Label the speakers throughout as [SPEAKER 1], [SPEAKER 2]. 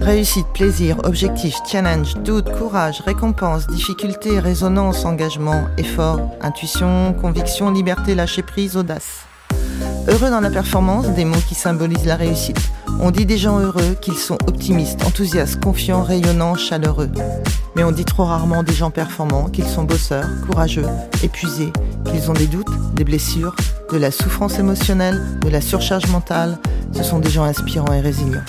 [SPEAKER 1] Réussite, plaisir, objectif, challenge, doute, courage, récompense, difficulté, résonance, engagement, effort, intuition, conviction, liberté, lâcher prise, audace. Heureux dans la performance, des mots qui symbolisent la réussite. On dit des gens heureux qu'ils sont optimistes, enthousiastes, confiants, rayonnants, chaleureux. Mais on dit trop rarement des gens performants qu'ils sont bosseurs, courageux, épuisés, qu'ils ont des doutes, des blessures, de la souffrance émotionnelle, de la surcharge mentale. Ce sont des gens inspirants et résilients.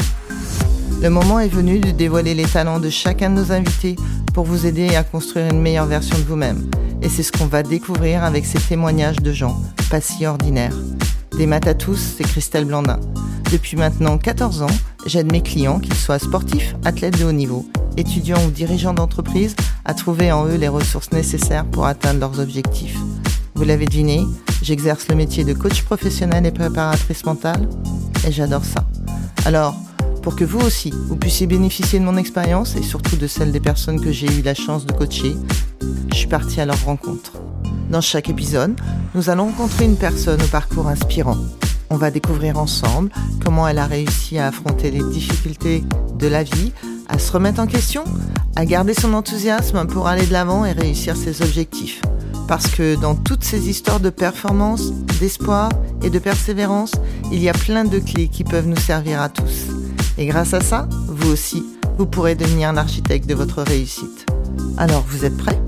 [SPEAKER 1] Le moment est venu de dévoiler les talents de chacun de nos invités pour vous aider à construire une meilleure version de vous-même. Et c'est ce qu'on va découvrir avec ces témoignages de gens pas si ordinaires. Des maths à tous, c'est Christelle Blandin. Depuis maintenant 14 ans, j'aide mes clients, qu'ils soient sportifs, athlètes de haut niveau, étudiants ou dirigeants d'entreprise, à trouver en eux les ressources nécessaires pour atteindre leurs objectifs. Vous l'avez deviné, j'exerce le métier de coach professionnel et préparatrice mentale, et j'adore ça. Alors, pour que vous aussi, vous puissiez bénéficier de mon expérience et surtout de celle des personnes que j'ai eu la chance de coacher, je suis partie à leur rencontre. Dans chaque épisode, nous allons rencontrer une personne au parcours inspirant. On va découvrir ensemble comment elle a réussi à affronter les difficultés de la vie, à se remettre en question, à garder son enthousiasme pour aller de l'avant et réussir ses objectifs. Parce que dans toutes ces histoires de performance, d'espoir et de persévérance, il y a plein de clés qui peuvent nous servir à tous. Et grâce à ça, vous aussi, vous pourrez devenir l'architecte de votre réussite. Alors, vous êtes prêts?